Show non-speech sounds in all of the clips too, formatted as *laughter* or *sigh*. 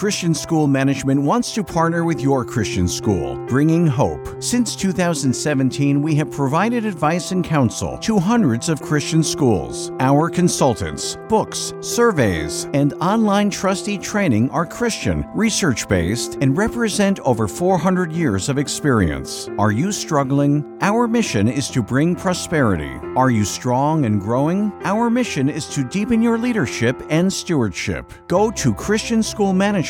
Christian School Management wants to partner with your Christian school, bringing hope. Since 2017, we have provided advice and counsel to hundreds of Christian schools. Our consultants, books, surveys, and online trustee training are Christian, research based, and represent over 400 years of experience. Are you struggling? Our mission is to bring prosperity. Are you strong and growing? Our mission is to deepen your leadership and stewardship. Go to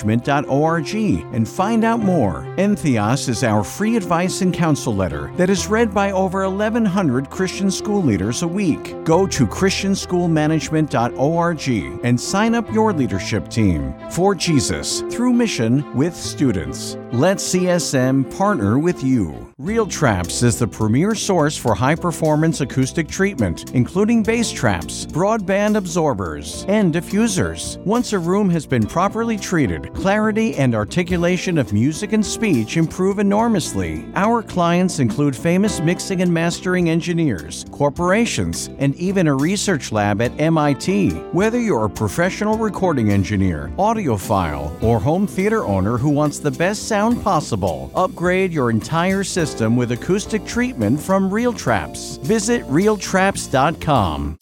Christianschoolmanagement.org and find out more. Entheos is our free advice and counsel letter that is read by over 1,100 Christian school leaders a week. Go to Christianschoolmanagement.org and sign up your leadership team for Jesus through mission with students. Let CSM partner with you. Real Traps is the premier source for high performance acoustic treatment, including bass traps, broadband absorbers, and diffusers. Once a room has been properly treated, clarity and articulation of music and speech improve enormously. Our clients include famous mixing and mastering engineers, corporations, and even a research lab at MIT. Whether you're a professional recording engineer, audiophile, or home theater owner who wants the best sound possible, upgrade your entire system with acoustic treatment from Real Traps. Visit realtraps.com.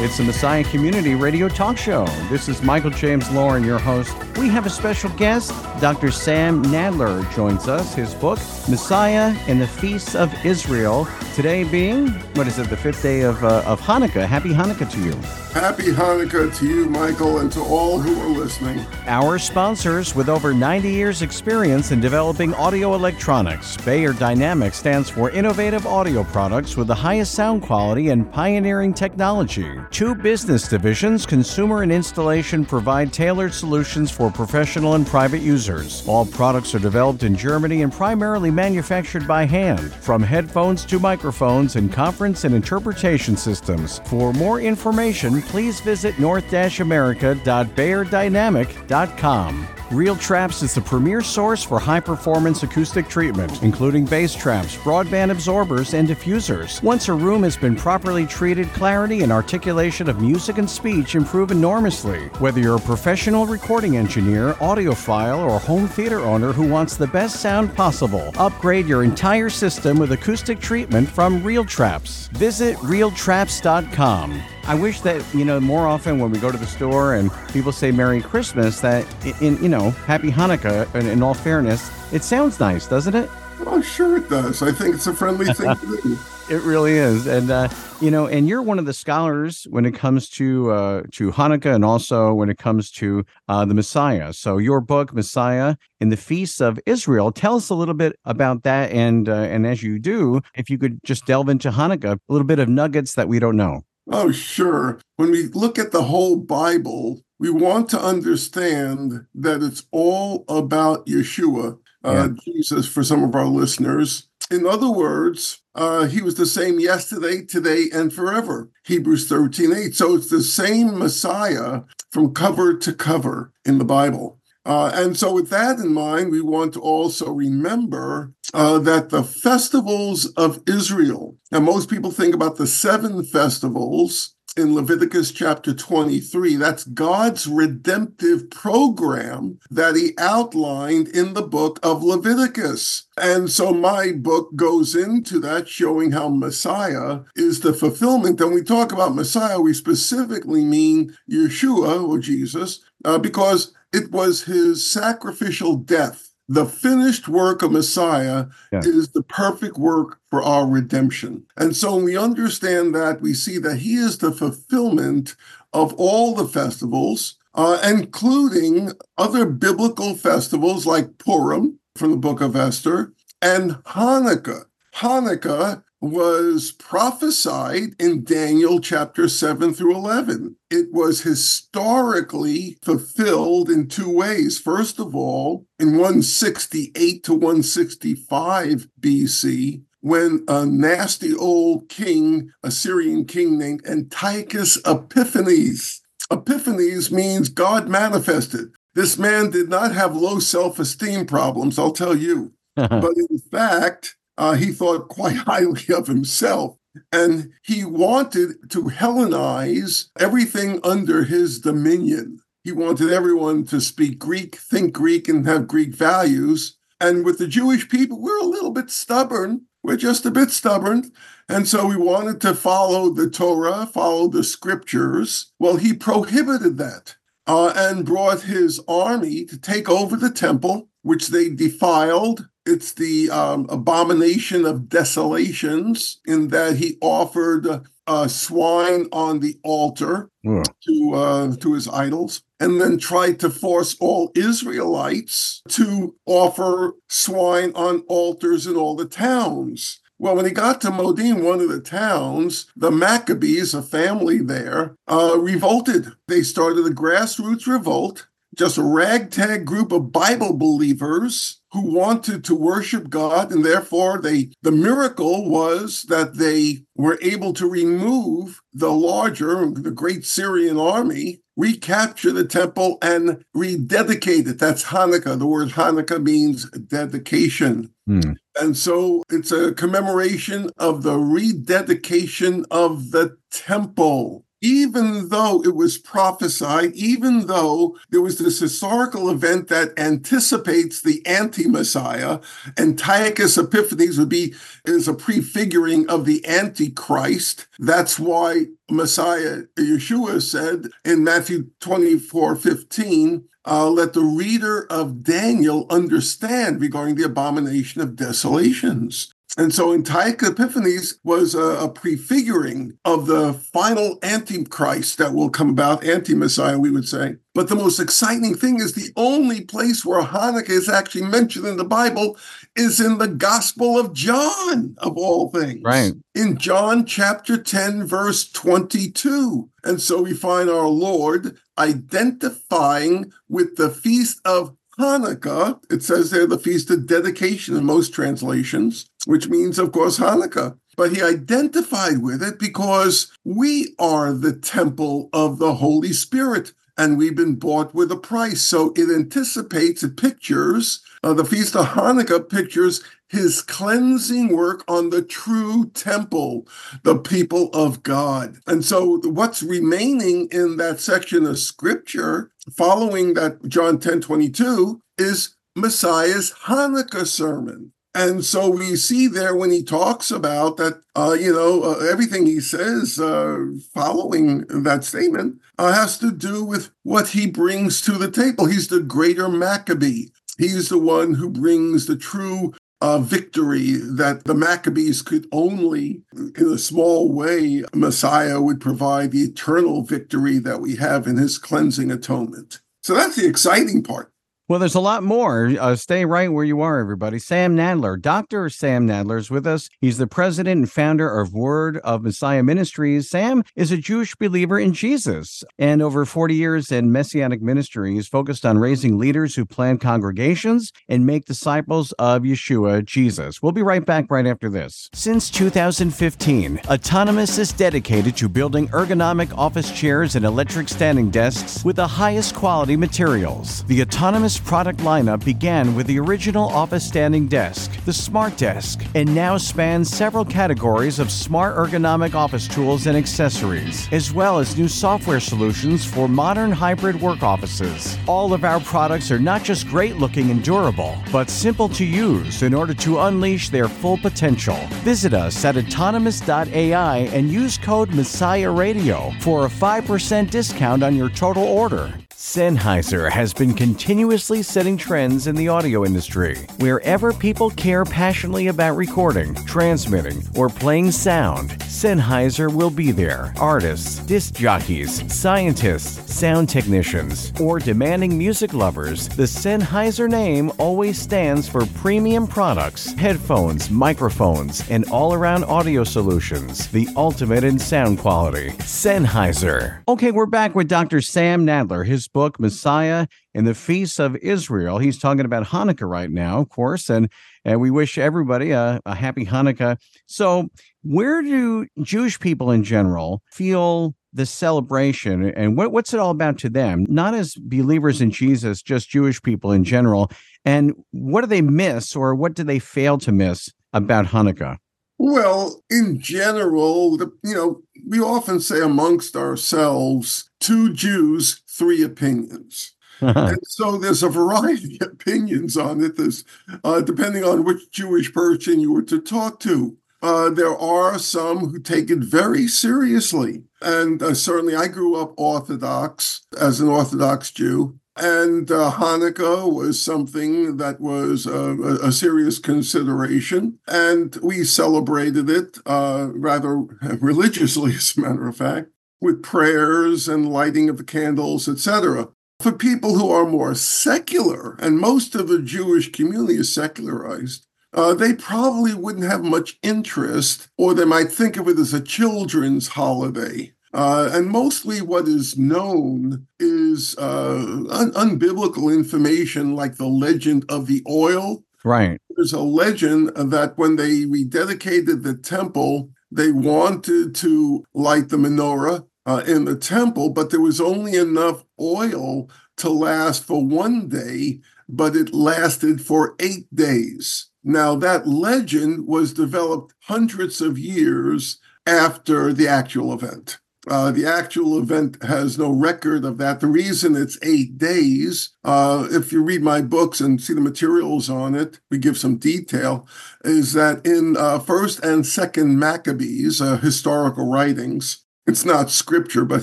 It's the Messiah Community Radio Talk Show. This is Michael James Lauren, your host. We have a special guest. Dr. Sam Nadler joins us. His book, Messiah and the Feasts of Israel. Today being, what is it, the fifth day of, uh, of Hanukkah. Happy Hanukkah to you. Happy Hanukkah to you, Michael, and to all who are listening. Our sponsors with over 90 years' experience in developing audio electronics. Beyer Dynamics stands for innovative audio products with the highest sound quality and pioneering technology. Two business divisions, consumer and installation, provide tailored solutions for professional and private users. All products are developed in Germany and primarily manufactured by hand, from headphones to microphones and conference and interpretation systems. For more information, please visit north-america.beyerdynamic.com. Real Traps is the premier source for high performance acoustic treatment, including bass traps, broadband absorbers, and diffusers. Once a room has been properly treated, clarity and articulation of music and speech improve enormously. Whether you're a professional recording engineer, audiophile, or home theater owner who wants the best sound possible, upgrade your entire system with acoustic treatment from Real Traps. Visit realtraps.com. I wish that you know more often when we go to the store and people say Merry Christmas that in, you know Happy Hanukkah. In, in all fairness, it sounds nice, doesn't it? Well, sure it does. I think it's a friendly thing to do. *laughs* It really is, and uh, you know, and you're one of the scholars when it comes to uh, to Hanukkah, and also when it comes to uh, the Messiah. So, your book, Messiah in the Feasts of Israel, tell us a little bit about that, and uh, and as you do, if you could just delve into Hanukkah, a little bit of nuggets that we don't know. Oh, sure. When we look at the whole Bible, we want to understand that it's all about Yeshua, uh. Jesus, for some of our listeners. In other words, uh, he was the same yesterday, today, and forever. Hebrews 13 8. So it's the same Messiah from cover to cover in the Bible. Uh, and so, with that in mind, we want to also remember uh, that the festivals of Israel, and most people think about the seven festivals in Leviticus chapter 23. That's God's redemptive program that he outlined in the book of Leviticus. And so my book goes into that, showing how Messiah is the fulfillment. And we talk about Messiah, we specifically mean Yeshua or Jesus, uh, because it was his sacrificial death. The finished work of Messiah yeah. is the perfect work for our redemption. And so when we understand that, we see that he is the fulfillment of all the festivals, uh, including other biblical festivals like Purim from the book of Esther and Hanukkah. Hanukkah was prophesied in Daniel chapter 7 through 11. It was historically fulfilled in two ways. First of all, in 168 to 165 BC, when a nasty old king, Assyrian king named Antiochus Epiphanes, Epiphanes means God manifested. This man did not have low self esteem problems, I'll tell you. *laughs* but in fact, uh, he thought quite *laughs* highly of himself. And he wanted to Hellenize everything under his dominion. He wanted everyone to speak Greek, think Greek, and have Greek values. And with the Jewish people, we're a little bit stubborn. We're just a bit stubborn. And so we wanted to follow the Torah, follow the scriptures. Well, he prohibited that uh, and brought his army to take over the temple, which they defiled. It's the um, abomination of desolations, in that he offered uh, swine on the altar yeah. to uh, to his idols, and then tried to force all Israelites to offer swine on altars in all the towns. Well, when he got to Modin, one of the towns, the Maccabees, a family there, uh, revolted. They started a grassroots revolt, just a ragtag group of Bible believers who wanted to worship God, and therefore they the miracle was that they were able to remove the larger, the great Syrian army recapture the temple and rededicate it. That's Hanukkah. The word Hanukkah means dedication. Hmm. And so it's a commemoration of the rededication of the temple even though it was prophesied, even though there was this historical event that anticipates the anti-Messiah, Antiochus Epiphanes would be is a prefiguring of the Antichrist. That's why Messiah Yeshua said in Matthew 24, 15, uh, let the reader of Daniel understand regarding the abomination of desolations. And so Antiochus Epiphanes was a, a, prefiguring of the final Antichrist that will come about, anti Messiah, we would say. But the most exciting thing is the only place where Hanukkah is actually mentioned in the Bible is in the Gospel of John, of all things. Right. In John chapter 10, verse 22. And so we find our Lord identifying with the feast of Hanukkah. It says there the feast of dedication in most translations, which means, of course, Hanukkah. But he identified with it because we are the temple of the Holy Spirit and we've been bought with a price. So it anticipates, it pictures, uh, the Feast of Hanukkah pictures his cleansing work on the true temple, the people of God. And so what's remaining in that section of scripture following that John 10 22 is Messiah's Hanukkah sermon. And so we see there when he talks about that, uh, you know, uh, everything he says uh, following that statement uh, has to do with what he brings to the table. He's the greater Maccabee. He's the one who brings the true uh, victory that the Maccabees could only, in a small way, Messiah would provide the eternal victory that we have in his cleansing atonement. So that's the exciting part. Well, there's a lot more. Uh, stay right where you are, everybody. Sam Nadler, Dr. Sam Nadler is with us. He's the president and founder of Word of Messiah Ministries. Sam is a Jewish believer in Jesus and over 40 years in messianic ministry. He's focused on raising leaders who plant congregations and make disciples of Yeshua, Jesus. We'll be right back right after this. Since 2015, Autonomous is dedicated to building ergonomic office chairs and electric standing desks with the highest quality materials. The Autonomous product lineup began with the original office standing desk, the Smart Desk, and now spans several categories of smart ergonomic office tools and accessories, as well as new software solutions for modern hybrid work offices. All of our products are not just great looking and durable, but simple to use in order to unleash their full potential. Visit us at autonomous.ai and use code Messiah Radio for a 5% discount on your total order. Sennheiser has been continuously setting trends in the audio industry. Wherever people care passionately about recording, transmitting, or playing sound, Sennheiser will be there. Artists, disc jockeys, scientists, sound technicians, or demanding music lovers, the Sennheiser name always stands for premium products, headphones, microphones, and all around audio solutions, the ultimate in sound quality. Sennheiser. Okay, we're back with Dr. Sam Nadler. His book, Messiah and the Feasts of Israel. He's talking about Hanukkah right now, of course, and, and we wish everybody a, a happy Hanukkah. So, where do Jewish people in general feel the celebration and what, what's it all about to them? Not as believers in Jesus, just Jewish people in general. And what do they miss or what do they fail to miss about Hanukkah? Well, in general, the, you know, we often say amongst ourselves, two Jews, three opinions. *laughs* and so there's a variety of opinions on it, this, uh, depending on which Jewish person you were to talk to. Uh, there are some who take it very seriously. And uh, certainly I grew up Orthodox as an Orthodox Jew. And uh, Hanukkah was something that was uh, a, serious consideration. And we celebrated it uh, rather *laughs* religiously, as a matter of fact, with prayers and lighting of the candles, etc. For people who are more secular, and most of the Jewish community is secularized, uh, they probably wouldn't have much interest, or they might think of it as a children's holiday. Uh, and mostly what is known is uh, un- unbiblical information like the legend of the oil. Right. There's a legend that when they rededicated the temple, they wanted to light the menorah uh, in the temple, but there was only enough oil to last for one day, but it lasted for eight days. Now, that legend was developed hundreds of years after the actual event. Uh, the actual event has no record of that. The reason it's eight days, uh, if you read my books and see the materials on it, we give some detail, is that in uh, First and Second Maccabees, uh, historical writings, it's not scripture, but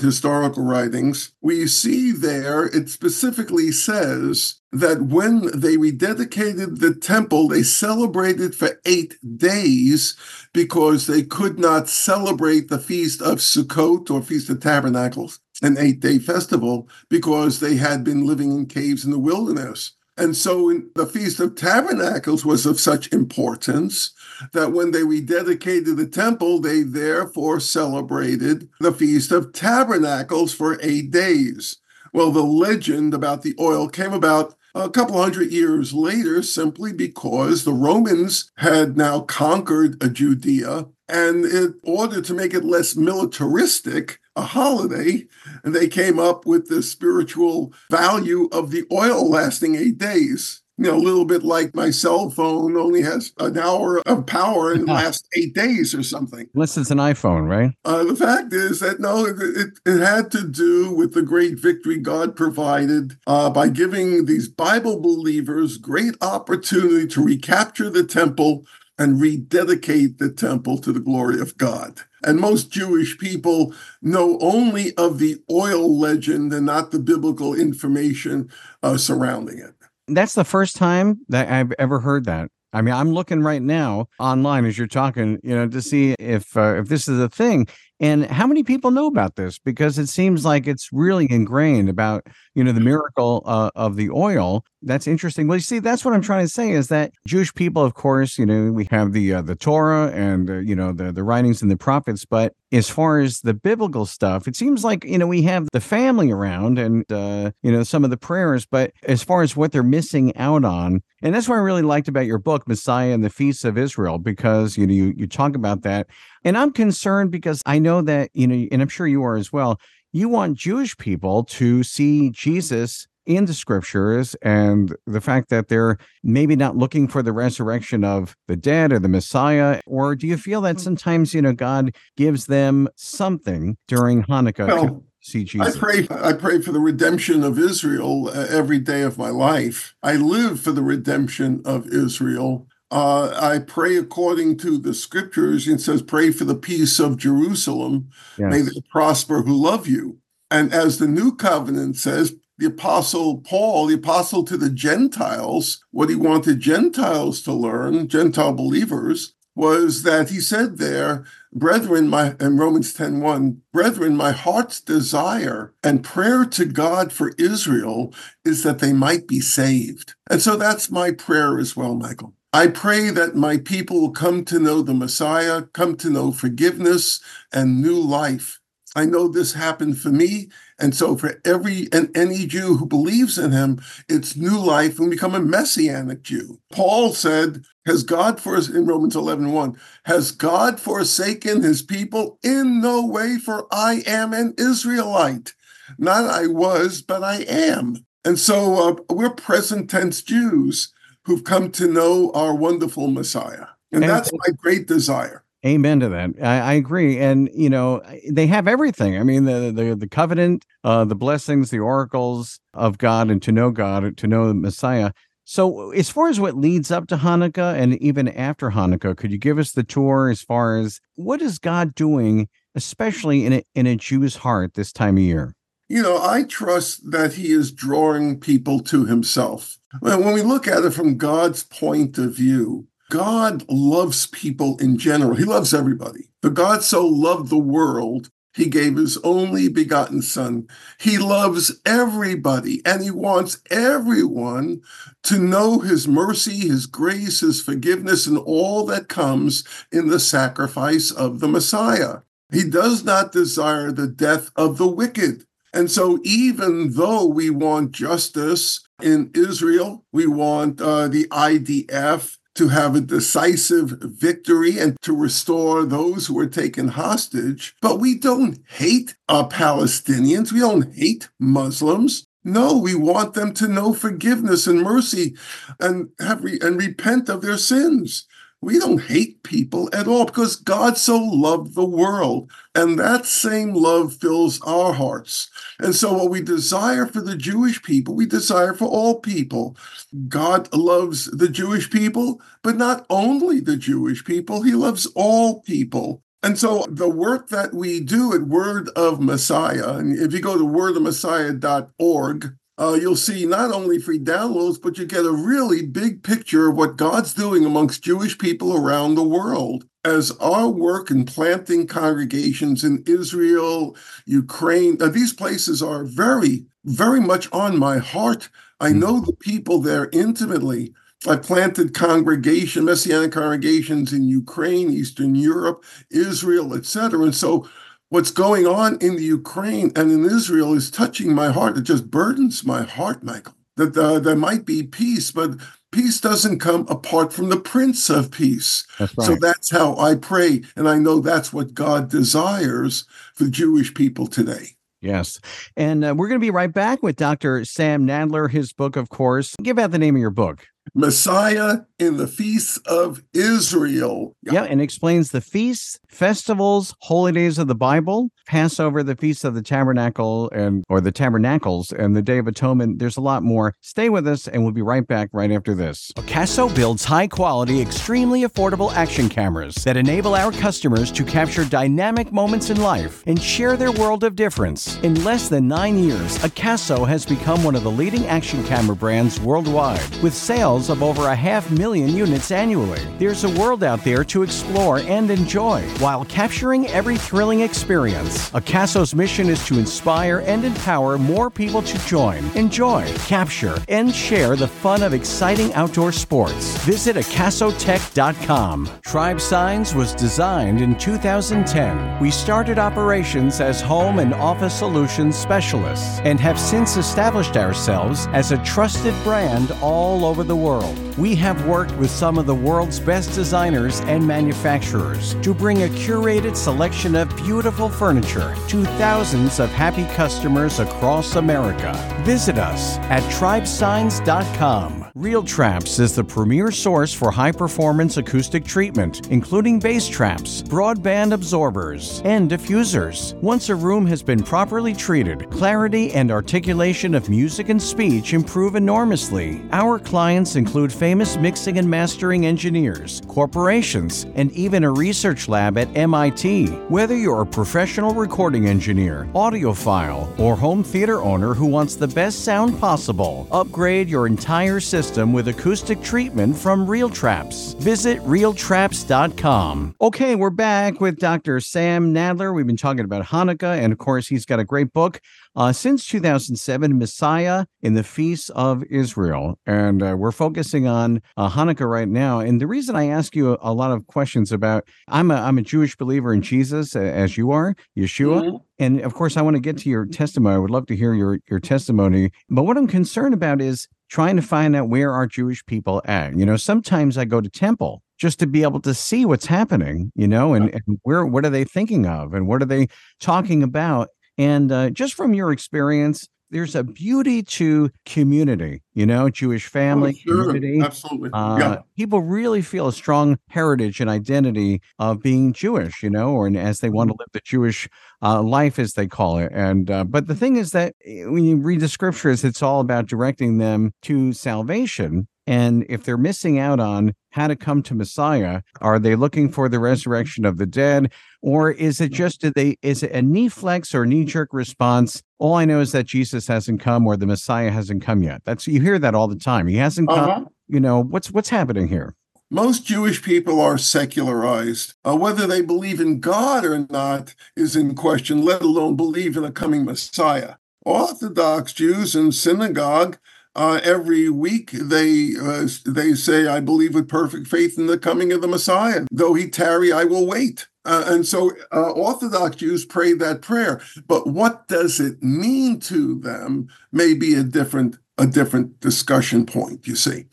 historical writings, we see there it specifically says that when they rededicated the temple, they celebrated for eight days because they could not celebrate the feast of Sukkot or Feast of Tabernacles, an eight day festival, because they had been living in caves in the wilderness. And so the Feast of Tabernacles was of such importance that when they rededicated the temple, they therefore celebrated the Feast of Tabernacles for eight days. Well, the legend about the oil came about a couple hundred years later simply because the Romans had now conquered Judea. And in order to make it less militaristic, a holiday, and they came up with the spiritual value of the oil lasting eight days you know, a little bit like my cell phone only has an hour of power and lasts eight days or something. Unless it's an iPhone, right? Uh, the fact is that no, it, it, it, had to do with the great victory God provided uh, by giving these Bible believers great opportunity to recapture the temple and rededicate the temple to the glory of God. And most Jewish people know only of the oil legend and not the biblical information uh, surrounding it that's the first time that I've ever heard that. I mean, I'm looking right now online as you're talking, you know, to see if uh, if this is a thing. And how many people know about this? Because it seems like it's really ingrained about, you know, the miracle uh, of the oil. That's interesting. Well, you see, that's what I'm trying to say is that Jewish people, of course, you know, we have the uh, the Torah and uh, you know the the writings and the prophets, but as far as the biblical stuff, it seems like you know we have the family around and uh, you know some of the prayers, but as far as what they're missing out on, and that's what I really liked about your book, Messiah and the Feasts of Israel, because you know you you talk about that and I'm concerned because I know that, you know, and I'm sure you are as well. You want Jewish people to see Jesus in the scriptures and the fact that they're maybe not looking for the resurrection of the dead or the Messiah? Or do you feel that mm. sometimes, you know, God gives them something during Hanukkah? Well, see Jesus. I pray I pray for the redemption of Israel uh, every day of my life. I live for the redemption of Israel. Uh, I pray according to the scriptures. It says, Pray for the peace of Jerusalem. Yes. May they prosper who love you. And as the new covenant says, the apostle Paul, the apostle to the Gentiles, what he wanted Gentiles to learn, Gentile believers, was that he said there, brethren, my in Romans 10 1, brethren, my heart's desire and prayer to God for Israel is that they might be saved. And so that's my prayer as well, Michael. I pray that my people come to know the Messiah, come to know forgiveness and new life. I know this happened for me. And so for every and any Jew who believes in him, it's new life and become a messianic Jew. Paul said, has God for in Romans 11, 1, has God forsaken his people? In no way, for I am an Israelite. Not I was, but I am. And so uh, we're present tense Jews who've come to know our wonderful Messiah. And, and that's my great desire. Amen to that. I, I, agree, and you know they have everything. I mean, the the the covenant, uh, the blessings, the oracles of God, and to know God, to know the Messiah. So, as far as what leads up to Hanukkah and even after Hanukkah, could you give us the tour as far as what is God doing, especially in a, in a Jew's heart this time of year? You know, I trust that He is drawing people to Himself. When we look at it from God's point of view, God loves people in general. He loves everybody. For God so loved the world, he gave his only begotten son. He loves everybody and he wants everyone to know his mercy, his grace, his forgiveness, and all that comes in the sacrifice of the Messiah. He does not desire the death of the wicked. And so, even though we want justice in Israel, we want uh, the IDF, to have a decisive victory and to restore those who were taken hostage. But we don't hate our Palestinians. We don't hate Muslims. No, we want them to know forgiveness and mercy and have re- and repent of their sins. We don't hate people at all because God so loved the world. And that same love fills our hearts. And so, what we desire for the Jewish people, we desire for all people. God loves the Jewish people, but not only the Jewish people, He loves all people. And so the work that we do at Word of Messiah, and if you go to wordofmessiah.org, uh, you'll see not only free downloads, but you get a really big picture of what God's doing amongst Jewish people around the world. As our work in planting congregations in Israel, Ukraine, uh, these places are very, very much on my heart. I hmm. know the people there intimately. I planted congregation, messianic congregations in Ukraine, Eastern Europe, Israel, etc. And so what's going on in the Ukraine and in Israel is touching my heart. It just burdens my heart, Michael. That uh, there might be peace, but peace doesn't come apart from the Prince of Peace. That's right. So that's how I pray, and I know that's what God desires for Jewish people today. Yes. And uh, we're going to be right back with Dr. Sam Nadler, his book, of course. Give out the name of your book. Messiah in the feasts of Israel. Yeah. yeah, and explains the feasts, festivals, holy days of the Bible, Passover, the feast of the tabernacle and or the tabernacles and the Day of Atonement. There's a lot more. Stay with us and we'll be right back right after this. Casso builds high quality, extremely affordable action cameras that enable our customers to capture dynamic moments in life and share their world of difference. In less than 9 years, Akaso has become one of the leading action camera brands worldwide with sales sales of over a half million units annually. There's a world out there to explore and enjoy while capturing every thrilling experience. Akaso's mission is to inspire and empower more people to join, enjoy, capture, and share the fun of exciting outdoor sports. Visit akasotech.com. Tribe Signs was designed in 2010. We started operations as home and office solutions specialists and have since established ourselves as a trusted brand all over the world world. We have worked with some of the world's best designers and manufacturers to bring a curated selection of beautiful furniture to thousands of happy customers across America. Visit us at tribesigns.com. Real Traps is the premier source for high performance acoustic treatment, including bass traps, broadband absorbers, and diffusers. Once a room has been properly treated, clarity and articulation of music and speech improve enormously. Our clients include famous mixing and mastering engineers, corporations, and even a research lab at MIT. Whether you're a professional recording engineer, audiophile, or home theater owner who wants the best sound possible, upgrade your entire system system with acoustic treatment from Real Traps. Visit realtraps.com. Okay, we're back with Dr. Sam Nadler. We've been talking about Hanukkah, and of course, he's got a great book. Uh, since 2007, Messiah in the Feasts of Israel. And uh, we're focusing on uh, Hanukkah right now. And the reason I ask you a, a, lot of questions about, I'm a, I'm a Jewish believer in Jesus, as you are, Yeshua. Mm-hmm. And of course, I want to get to your testimony. I would love to hear your, your testimony. But what I'm concerned about is trying to find out where are Jewish people at. You know, sometimes I go to temple just to be able to see what's happening, you know, and, and where what are they thinking of and what are they talking about? And uh, just from your experience, there's a beauty to community, you know, Jewish family, Oh, sure. community. Absolutely. Uh, yeah. People really feel a strong heritage and identity of being Jewish, you know, or and as they want to live the Jewish uh, life, as they call it. And uh, but the thing is that eh, when you read the scriptures, it's all about directing them to salvation. And if they're missing out on how to come to Messiah, are they looking for the resurrection of the dead, or is it just did they is it a knee flex or knee jerk response? All I know is that Jesus hasn't come or the Messiah hasn't come yet. That's you hear that all the time. He hasn't come. Uh-huh. You know what's what's happening here? Most Jewish people are secularized. Uh, whether they believe in God or not is in question, let alone believe in a coming Messiah. Orthodox Jews in synagogue uh, every week they uh, they say, "I believe with perfect faith in the coming of the Messiah. Though he tarry, I will wait." Uh, and so uh, Orthodox Jews pray that prayer. But what does it mean to them may be a different a different discussion point. You see,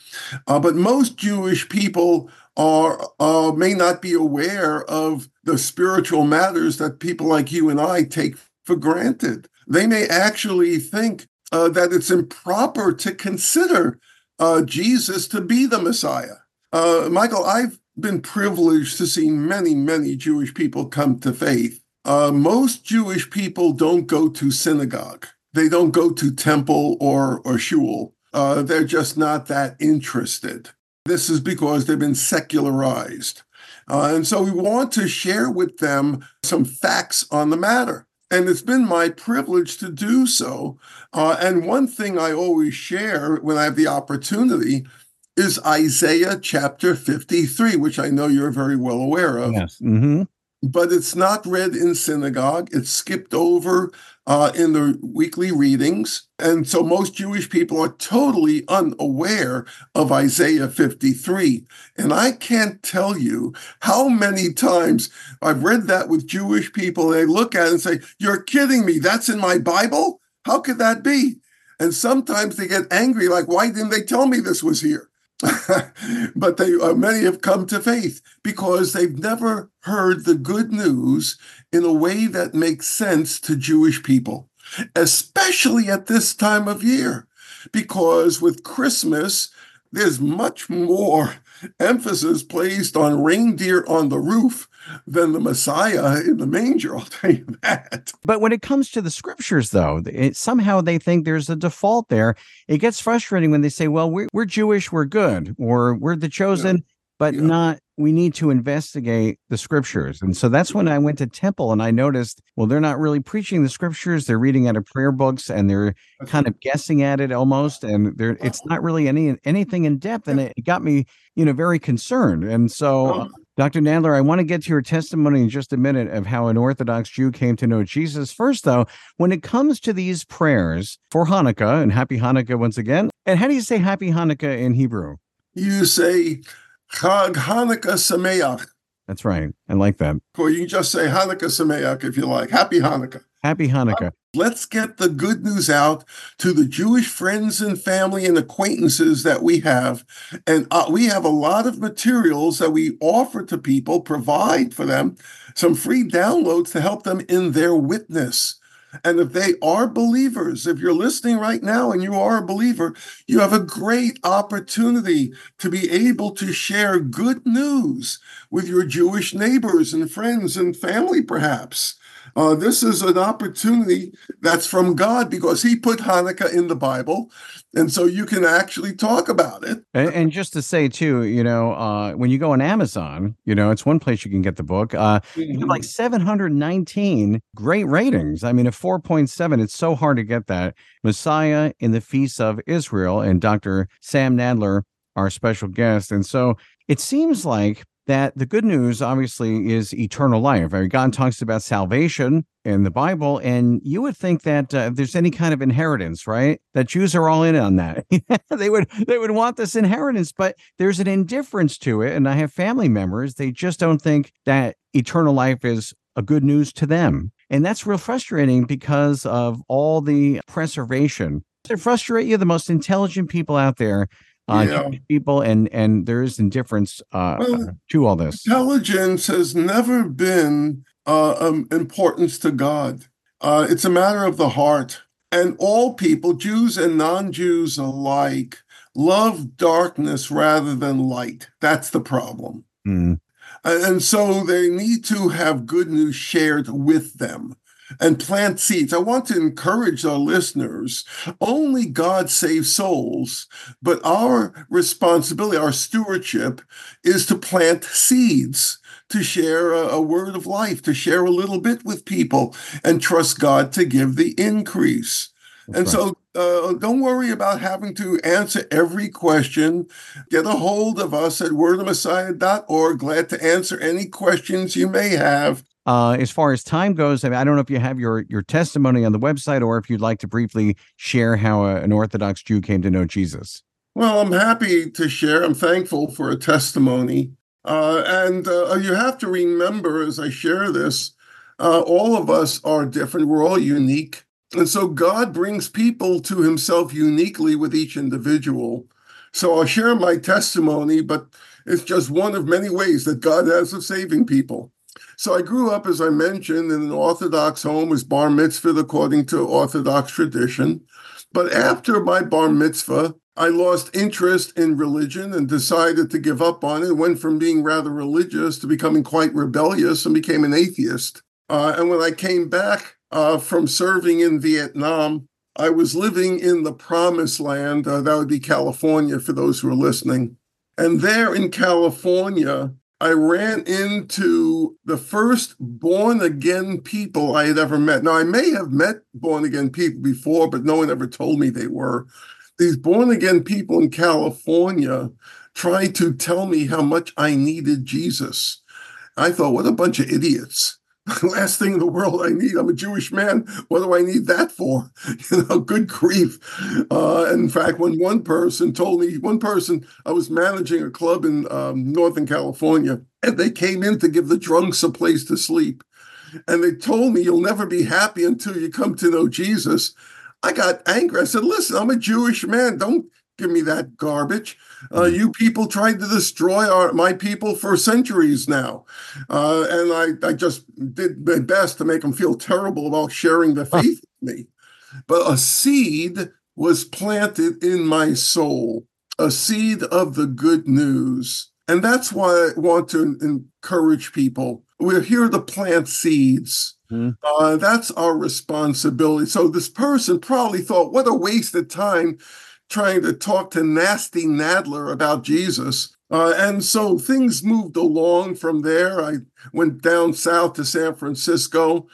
uh, but most Jewish people are uh, may not be aware of the spiritual matters that people like you and I take for granted. They may actually think uh, that it's improper to consider uh, Jesus to be the Messiah. Uh, Michael, I've been privileged to see many, many Jewish people come to faith. Uh, most Jewish people don't go to synagogue. They don't go to temple or, or shul. Uh, they're just not that interested. This is because they've been secularized. Uh, and so we want to share with them some facts on the matter. And it's been my privilege to do so. Uh, and one thing I always share when I have the opportunity is Isaiah chapter 53, which I know you're very well aware of. Yes. hmm But it's not read in synagogue. It's skipped over uh, in the weekly readings. And so most Jewish people are totally unaware of Isaiah 53. And I can't tell you how many times I've read that with Jewish people. They look at it and say, You're kidding me. That's in my Bible? How could that be? And sometimes they get angry, like, Why didn't they tell me this was here? *laughs* but they uh, many have come to faith because they've never heard the good news in a way that makes sense to Jewish people, especially at this time of year. Because with Christmas, there's much more emphasis placed on reindeer on the roof than the Messiah in the manger. *laughs* I'll tell you that. But when it comes to the scriptures, though, it, somehow they think there's a default there. It gets frustrating when they say, "Well, we're, we're Jewish, we're good, or we're the chosen," but Yeah. not. We need to investigate the scriptures, and so that's when I went to temple and I noticed, well, they're not really preaching the scriptures; they're reading out of prayer books and they're kind of guessing at it almost, and there it's not really any anything in depth, and it got me, you know, very concerned. And so, uh, Dr. Nadler, I want to get to your testimony in just a minute of how an Orthodox Jew came to know Jesus. First, though, when it comes to these prayers for Hanukkah, and Happy Hanukkah once again, and how do you say Happy Hanukkah in Hebrew? You say Chag Hanukkah Sameach, That's right. I like that. or you can just say Hanukkah Sameach if you like. Happy Hanukkah. Happy Hanukkah. Let's get the good news out to the Jewish friends and family and acquaintances that we have. And uh, we have a lot of materials that we offer to people, provide for them some free downloads to help them in their witness. And if they are believers, if you're listening right now and you are a believer, you have a great opportunity to be able to share good news with your Jewish neighbors and friends and family, perhaps. Uh, this is an opportunity that's from God because He put Hanukkah in the Bible. And so you can actually talk about it. And, and just to say, too, you know, uh, when you go on Amazon, you know, it's one place you can get the book. Uh, have like 719 great ratings. I mean, a 4.7, it's so hard to get that. Messiah in the Feast of Israel and Dr. Sam Nadler, our special guest. And so it seems like that the good news obviously is eternal life. God talks about salvation in the Bible, and you would think that uh, if there's any kind of inheritance, right, that Jews are all in on that. *laughs* they would they would want this inheritance, but there's an indifference to it. And I have family members; they just don't think that eternal life is a good news to them, and that's real frustrating because of all the preservation. It frustrate you? The most intelligent people out there uh, Yeah. People, and and there is indifference uh, Well, to all this. Intelligence has never been uh, um, importance to God. Uh, it's a matter of the heart. And all people, Jews and non Jews alike, love darkness rather than light. That's the problem. Mm. And so they need to have good news shared with them and plant seeds. I want to encourage our listeners only God saves souls, but our responsibility, our stewardship is to plant seeds. To share a, word of life, to share a little bit with people, and trust God to give the increase. That's and right. so uh, don't worry about having to answer every question. Get a hold of us at wordofmessiah.org. Glad to answer any questions you may have. Uh, as far as time goes, I, mean, I don't know if you have your your testimony on the website or if you'd like to briefly share how a, an Orthodox Jew came to know Jesus. Well, I'm happy to share. I'm thankful for a testimony. Uh, and uh, you have to remember as I share this, uh, all of us are different. We're all unique. And so God brings people to himself uniquely with each individual. So I'll share my testimony, but it's just one of many ways that God has of saving people. So I grew up, as I mentioned, in an Orthodox home, was bar mitzvah according to Orthodox tradition. But after my bar mitzvah, I lost interest in religion and decided to give up on it. Went from being rather religious to becoming quite rebellious and became an atheist. Uh, and when I came back uh, from serving in Vietnam, I was living in the promised land. Uh, that would be California for those who are listening. And there in California, I ran into the first born again people I had ever met. Now, I may have met born again people before, but no one ever told me they were. These born again people in California tried to tell me how much I needed Jesus. I thought, what a bunch of idiots. *laughs* last thing in the world I need. I'm a Jewish man. What do I need that for? *laughs* You know, good grief. Uh, in fact, when one person told me, one person, I was managing a club in um, Northern California, and they came in to give the drunks a place to sleep. And they told me, You'll never be happy until you come to know Jesus. I got angry. I said, Listen, I'm a Jewish man. Don't give me that garbage. Uh, hmm. you people tried to destroy our my people for centuries now, uh, and I, I just did my best to make them feel terrible about sharing the faith with me. But a seed was planted in my soul, a seed of the good news, and that's why I want to encourage people. We're here to plant seeds. Mm. Uh, that's our responsibility. So this person probably thought, "What a waste of time." Trying to talk to Nasty Nadler about Jesus. Uh, and so things moved along from there. I went down south to San Francisco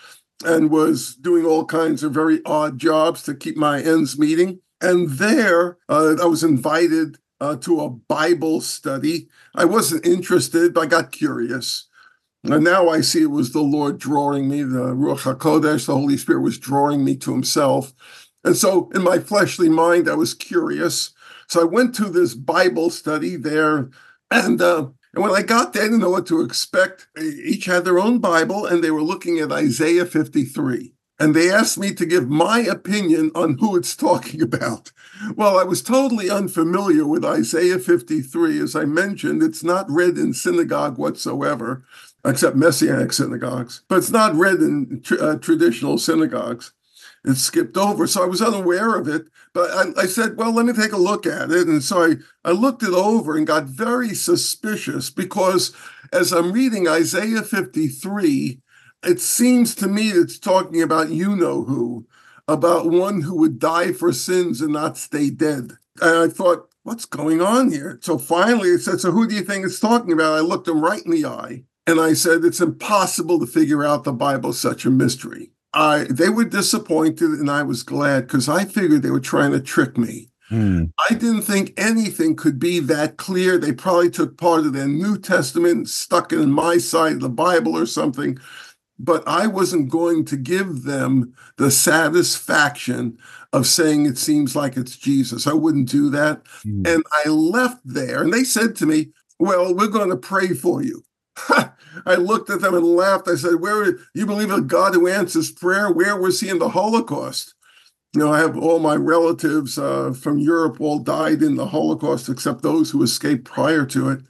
and was doing all kinds of very odd jobs to keep my ends meeting. And there, uh, I was invited uh, to a Bible study. I wasn't interested, but I got curious. And now I see it was the Lord drawing me, the Ruach HaKodesh, the Holy Spirit was drawing me to Himself. And so in my fleshly mind, I was curious. So I went to this Bible study there. And, uh, and when I got there, I didn't know what to expect. They each had their own Bible, and they were looking at Isaiah 53. And they asked me to give my opinion on who it's talking *laughs* about. Well, I was totally unfamiliar with Isaiah 53. As I mentioned, it's not read in synagogue whatsoever, except Messianic synagogues, but it's not read in uh, traditional synagogues it skipped over. So I was unaware of it. But I, I, said, well, let me take a look at it. And so I, I looked it over and got very suspicious because as I'm reading Isaiah 53, it seems to me it's talking about you know who, about one who would die for sins and not stay dead. And I thought, what's going on here? So finally it said, so who do you think it's talking about? I looked him right in the eye and I said, it's impossible to figure out the Bible, such a mystery. I they were disappointed, and I was glad because I figured they were trying to trick me. Hmm. I didn't think anything could be that clear. They probably took part of their New Testament, stuck it in my side of the Bible or something. But I wasn't going to give them the satisfaction of saying it seems like it's Jesus. I wouldn't do that. Hmm. And I left there, and they said to me, Well, we're going to pray for you. *laughs* I looked at them and laughed. I said, Where you believe in God who answers prayer? Where was he in the Holocaust? You know, I have all my relatives uh, from Europe all died in the Holocaust, except those who escaped prior to it.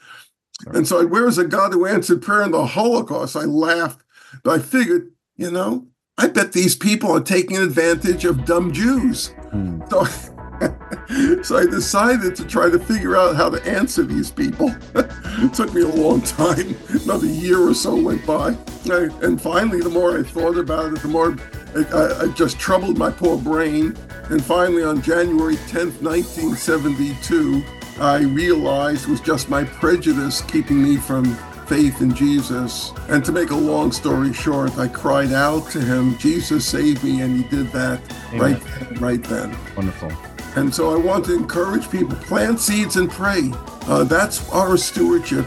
Right. And so, I, where is a God who answered prayer in the Holocaust? I laughed, but I figured, you know, I bet these people are taking advantage of dumb Jews. Mm. So, *laughs* so I decided to try to figure out how to answer these people. it *laughs* took me a long time. Another year or so went by. And finally, the more I thought about it, the more I, I just troubled my poor brain. And finally, on January 10th, 1972, I realized it was just my prejudice keeping me from faith in Jesus. And to make a long story short, I cried out to him, Jesus save me, and he did that Amen. right, right then. Wonderful. And so I want to encourage people plant seeds and pray. Uh, that's our stewardship.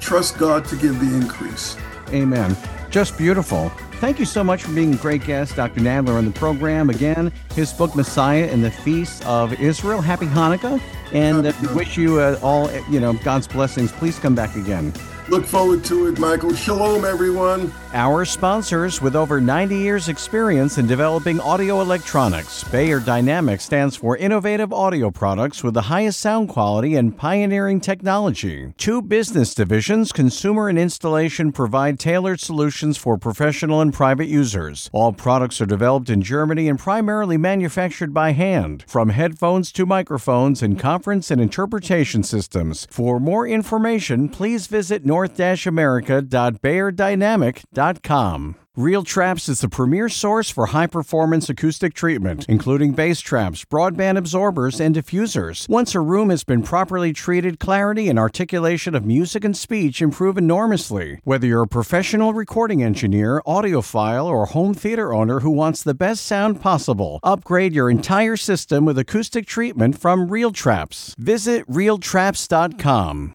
Trust God to give the increase. Amen. Just beautiful. Thank you so much for being a great guest, Dr. Nadler, on the program. Again, his book, Messiah in the Feast of Israel. Happy Hanukkah. And uh, wish you uh, all, you know, God's blessings. Please come back again. Look forward to it, Michael. Shalom, everyone. Our sponsors with over 90 years' experience in developing audio electronics. Beyer Dynamics stands for innovative audio products with the highest sound quality and pioneering technology. Two business divisions, consumer and installation, provide tailored solutions for professional and private users. All products are developed in Germany and primarily manufactured by hand, from headphones to microphones and conference and interpretation systems. For more information, please visit north-america.beyerdynamic.com. Real Traps is the premier source for high performance acoustic treatment, including bass traps, broadband absorbers, and diffusers. Once a room has been properly treated, clarity and articulation of music and speech improve enormously. Whether you're a professional recording engineer, audiophile, or home theater owner who wants the best sound possible, upgrade your entire system with acoustic treatment from Real Traps. Visit realtraps.com.